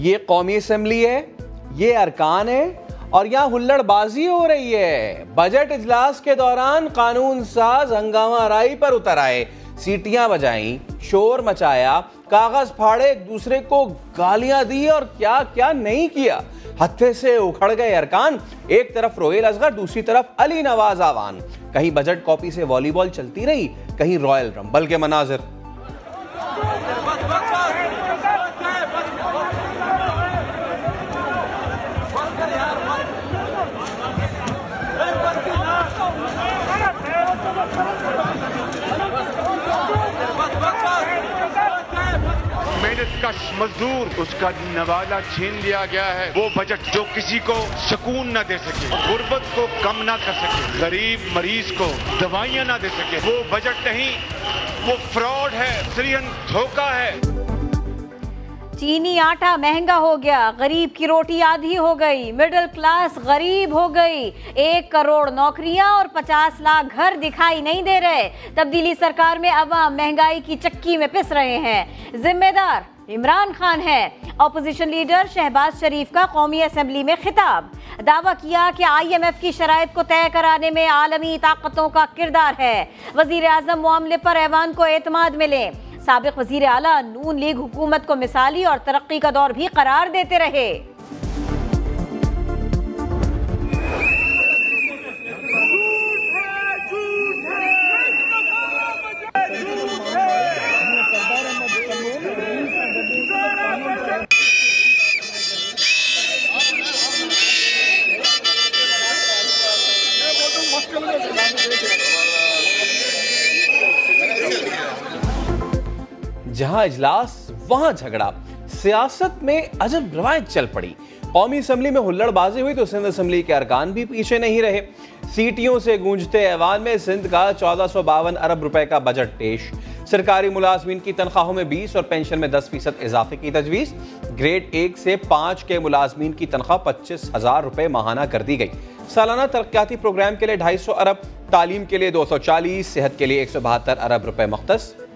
یہ قومی اسمبلی ہے، یہ ارکان ہے اور یہاں ہلڑ بازی ہو رہی ہے۔ بجٹ اجلاس کے دوران قانون ساز ہنگامہ رائی پر اتر آئے۔ سیٹیاں بجائیں، شور مچایا، کاغذ پھاڑے، ایک دوسرے کو گالیاں دی اور کیا کیا نہیں کیا۔ ہتھے سے اکھڑ گئے ارکان، ایک طرف رویل ازغر دوسری طرف علی نواز آوان۔ کہیں بجٹ کاپی سے والی بال چلتی رہی، کہیں رائل رمبل کے مناظر۔ محنت کش مزدور، اس کا نوالا چھین لیا گیا ہے۔ وہ بجٹ جو کسی کو سکون نہ دے سکے، غربت کو کم نہ کر سکے، غریب مریض کو دوائیاں نہ دے سکے۔ وہ بجٹ نہیں، وہ فراڈ ہے سرین دھوکہ ہے۔ چینی آٹا مہنگا ہو گیا، غریب کی روٹی آدھی ہو گئی مڈل کلاس غریب ہو گئی۔ ایک کروڑ نوکریاں اور پچاس لاکھ گھر دکھائی نہیں دے رہے۔ تبدیلی سرکار میں عوام مہنگائی کی چکی میں پس رہے ہیں۔ ذمہ دار عمران خان ہے۔ اپوزیشن لیڈر شہباز شریف کا قومی اسمبلی میں خطاب۔ دعویٰ کیا کہ آئی ایم ایف کی شرائط کو طے کرانے میں عالمی طاقتوں کا کردار ہے۔ وزیر اعظم معاملے پر ایوان کو اعتماد ملے۔ سابق وزیر اعلیٰ نون لیگ حکومت کو مثالی اور ترقی کا دور بھی قرار دیتے رہے۔ جہاں اجلاس، وہاں جھگڑا۔ سیاست میں عجب روایت چل پڑی۔ قومی اسمبلی میں ہلڑ بازی ہوئی تو سندھ اسمبلی کے ارکان بھی پیچھے نہیں رہے۔ سیٹیوں سے گونجتے ایوان میں سندھ کا چودہ سو باون ارب روپے کا بجٹ پیش۔ سرکاری ملازمین کی تنخواہوں میں بیس اور پینشن میں دس فیصد اضافے کی تجویز۔ گریڈ ایک سے پانچ کے ملازمین کی تنخواہ پچیس ہزار روپے ماہانہ کر دی گئی۔ سالانہ ترقیاتی پروگرام کے لیے ڈھائی سو ارب، تعلیم کے لیے دو سو چالیس، صحت کے لیے ایک سو بہتر ارب روپے مختص۔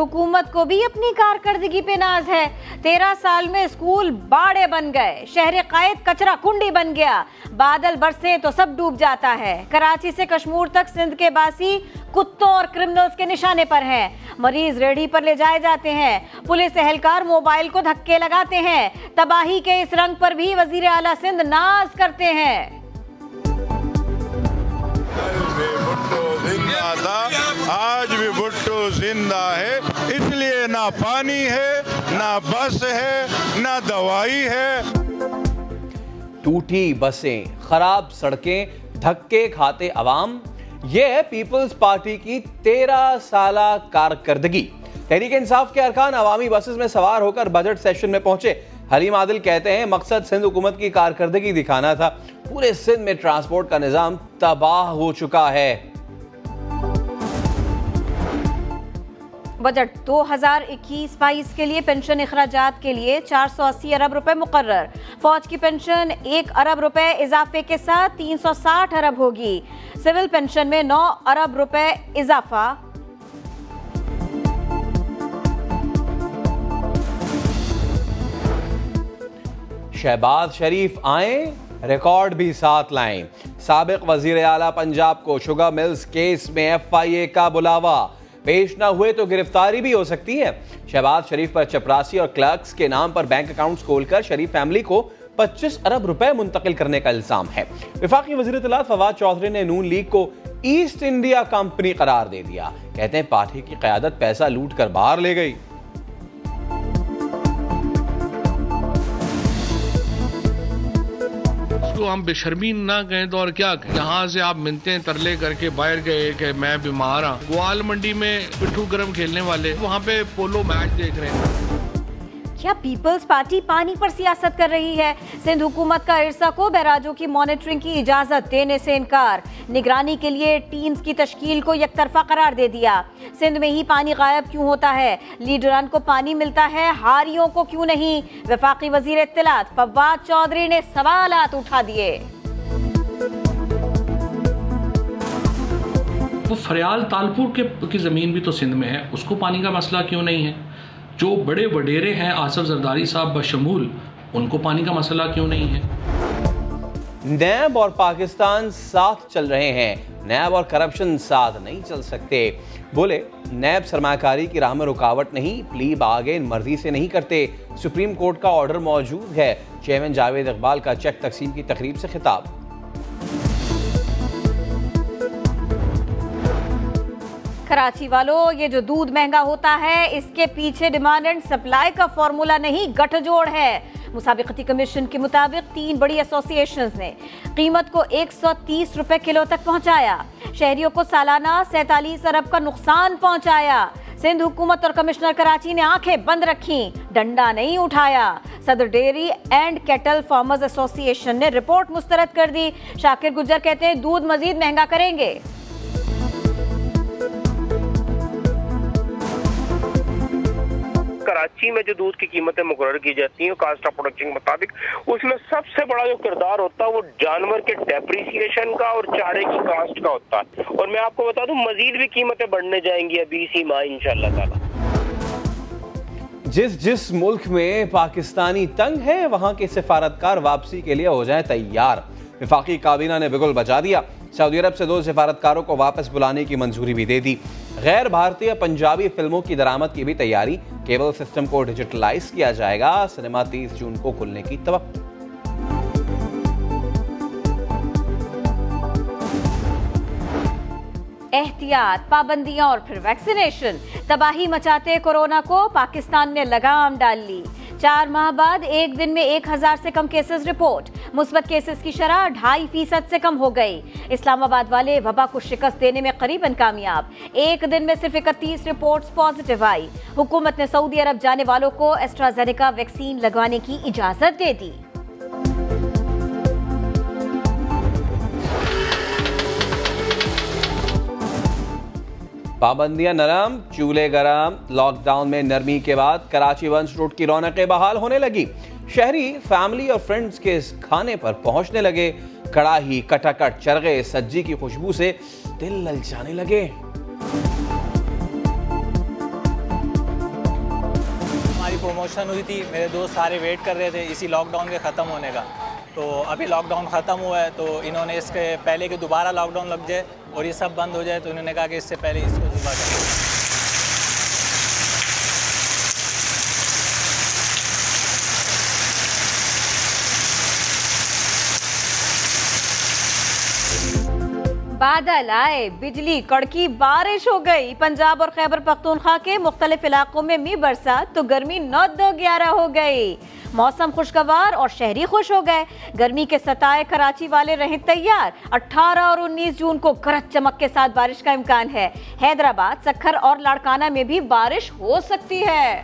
حکومت کو بھی اپنی کارکردگی پہ ناز ہے۔ تیرہ سال میں اسکول باڑے بن گئے، شہر قائد کچرا کنڈی بن گیا۔ بادل برسے تو سب ڈوب جاتا ہے۔ کراچی سے کشمور تک سندھ کے باسی کتوں اور کرمنلز کے نشانے پر ہیں۔ مریض ریڑھی پر لے جائے جاتے ہیں۔ پولیس اہلکار موبائل کو دھکے لگاتے ہیں۔ تباہی کے اس رنگ پر بھی وزیر اعلیٰ سندھ ناز کرتے ہیں۔ زندہ تھا آج بھی بھٹو زندہ ہے، اس لیے نہ پانی ہے، نہ بس ہے، نہ دوائی ہے۔ ٹوٹی بسیں، خراب سڑکیں، دھکے کھاتے عوام، یہ ہے پیپلز پارٹی کی تیرہ سالہ کارکردگی۔ تحریک انصاف کے ارکان عوامی بسز میں سوار ہو کر بجٹ سیشن میں پہنچے۔ حلیم عادل کہتے ہیں، مقصد سندھ حکومت کی کارکردگی دکھانا تھا۔ پورے سندھ میں ٹرانسپورٹ کا نظام تباہ ہو چکا ہے۔ بجٹ دو ہزار اکیس بائیس کے لیے پینشن اخراجات کے لیے چار سو اسی ارب روپے مقرر۔ فوج کی پینشن ایک ارب روپے اضافے کے ساتھ تین سو ساٹھ ارب ہوگی۔ سول پینشن میں نو ارب روپے اضافہ۔ شہباز شریف آئیں، ریکارڈ بھی ساتھ لائیں۔ سابق وزیر اعلیٰ پنجاب کو شوگر ملز کیس میں ایف آئی اے کا بلاوا۔ پیش نہ ہوئے تو گرفتاری بھی ہو سکتی ہے۔ شہباز شریف پر چپراسی اور کلرکس کے نام پر بینک اکاؤنٹس کھول کر شریف فیملی کو پچیس ارب روپے منتقل کرنے کا الزام ہے۔ وفاقی وزیر اطلاعات فواد چودھری نے نون لیگ کو ایسٹ انڈیا کمپنی قرار دے دیا۔ کہتے ہیں پارٹی کی قیادت پیسہ لوٹ کر باہر لے گئی۔ تو ہم بے شرمین نہ کہیں تو اور کیا کہیں؟ یہاں سے آپ منتیں ترلے کر کے باہر گئے کہ میں بیمار ہوں گوال منڈی میں پٹھو گرم کھیلنے والے، وہاں پہ پولو میچ دیکھ رہے ہیں۔ کیا پیپلز پارٹی پانی پر سیاست کر رہی ہے؟ سندھ حکومت کا ارسا کو بیراجوں کی مانیٹرنگ کی اجازت دینے سے انکار۔ نگرانی کے لیے ٹیمز کی تشکیل کو یک طرفہ قرار دے دیا۔ سندھ میں ہی پانی غائب کیوں ہوتا ہے؟ لیڈران کو پانی ملتا ہے، ہاریوں کو کیوں نہیں؟ وفاقی وزیر اطلاعات فواد چودھری نے سوالات اٹھا دیے۔ وہ فریال تالپور کے کی زمین بھی تو سندھ میں ہے۔ اس کو پانی کا مسئلہ کیوں نہیں ہے؟ جو بڑے وڈیرے ہیں آصف زرداری صاحب بشمول، ان کو پانی کا مسئلہ کیوں نہیں ہے؟ نیب اور پاکستان ساتھ چل رہے ہیں۔ نیب اور کرپشن ساتھ نہیں چل سکتے۔ بولے، نیب سرمایہ کاری کی راہ میں رکاوٹ نہیں پلی باغے مرضی سے نہیں کرتے۔ سپریم کورٹ کا آرڈر موجود ہے۔ چیئرمین جاوید اقبال کا چیک تقسیم کی تقریب سے خطاب۔ کراچی والو، یہ جو دودھ مہنگا ہوتا ہے، اس کے پیچھے ڈیمانڈ اینڈ سپلائی کا فارمولا نہیں، گٹھ جوڑ ہے۔ مسابقتی کمیشن کے مطابق تین بڑی ایسوسیشنز نے قیمت کو ایک سو تیس روپے کلو تک پہنچایا۔ شہریوں کو سالانہ سینتالیس ارب کا نقصان پہنچایا۔ سندھ حکومت اور کمشنر کراچی نے آنکھیں بند رکھیں، ڈنڈا نہیں اٹھایا۔ صدر ڈیری اینڈ کیٹل فارمرز ایسوسی ایشن نے رپورٹ مسترد کر دی۔ شاکر گجر کہتے ہیں، دودھ مزید مہنگا کریں گے۔ کراچی میں جو دودھ کی قیمتیں مقرر کی جاتی ہیں کاسٹ آف پروڈکشن کے مطابق، اس میں سب سے بڑا جو کردار ہوتا ہے، وہ جانور کے ڈیپریسیشن کا اور چارے کی کاسٹ کا ہوتا ہے۔ اور میں آپ کو بتا دوں، مزید بھی قیمتیں بڑھنے جائیں گی ابھی اسی ماہ، انشاءاللہ تعالی۔ جس جس ملک میں پاکستانی تنگ ہے، وہاں کے سفارتکار واپسی کے لیے ہو جائیں تیار۔ وفاقی کابینہ نے بگل بچا دیا۔ سعودی عرب سے دو سفارتکاروں کو واپس بلانے کی منظوری بھی دے دی۔ غیر بھارتیہ پنجابی فلموں کی درامت کی بھی تیاری کیبل سسٹم کو ڈیجیٹلائز کیا جائے گا۔ سنیما تیس جون کو کھلنے کی توقع۔ احتیاط، پابندیاں اور پھر ویکسینیشن تباہی مچاتے کورونا کو پاکستان نے لگام ڈال لی۔ چار ماہ بعد ایک دن میں ایک ہزار سے کم کیسز رپورٹ۔ مثبت کیسز کی شرح ڈھائی فیصد سے کم ہو گئی۔ اسلام آباد والے وبا کو شکست دینے میں قریباً کامیاب۔ ایک دن میں صرف اکتیس رپورٹس پازیٹیو آئی۔ حکومت نے سعودی عرب جانے والوں کو ایسٹرازینیکا ویکسین لگوانے کی اجازت دے دی۔ پابندیاں نرم، چولہے گرم لاک ڈاؤن میں نرمی کے بعد کراچی ونس روڈ کی رونقیں بحال ہونے لگی شہری فیملی اور فرینڈز کے اس کھانے پر پہنچنے لگے۔ کڑاہی، کٹاکٹ، چرغے سجی کی خوشبو سے دل للچانے لگے۔ ہماری پروموشن ہوئی تھی۔ میرے دوست سارے ویٹ کر رہے تھے۔ اسی لاک ڈاؤن کے ختم ہونے کا۔ تو ابھی لاک ڈاؤن ختم ہوا ہے۔ تو انہوں نے اس کے پہلے کہ دوبارہ لاک ڈاؤن لگ جائے۔ اور یہ سب بند ہو جائے تو انہوں نے کہا کہ اس سے پہلے اس کو ذبح کریں۔ بادل آئے، بجلی، کڑکی، بارش ہو گئی۔ پنجاب اور خیبر پختونخوا کے مختلف علاقوں میں می برسا تو گرمی نو دو گیارہ ہو گئی۔ موسم خوشگوار اور شہری خوش ہو گئے۔ گرمی کے ستائے کراچی والے رہیں تیار۔ اٹھارہ اور انیس جون کو گرج چمک کے ساتھ بارش کا امکان ہے۔ حیدرآباد، سکھر اور لاڑکانہ میں بھی بارش ہو سکتی ہے۔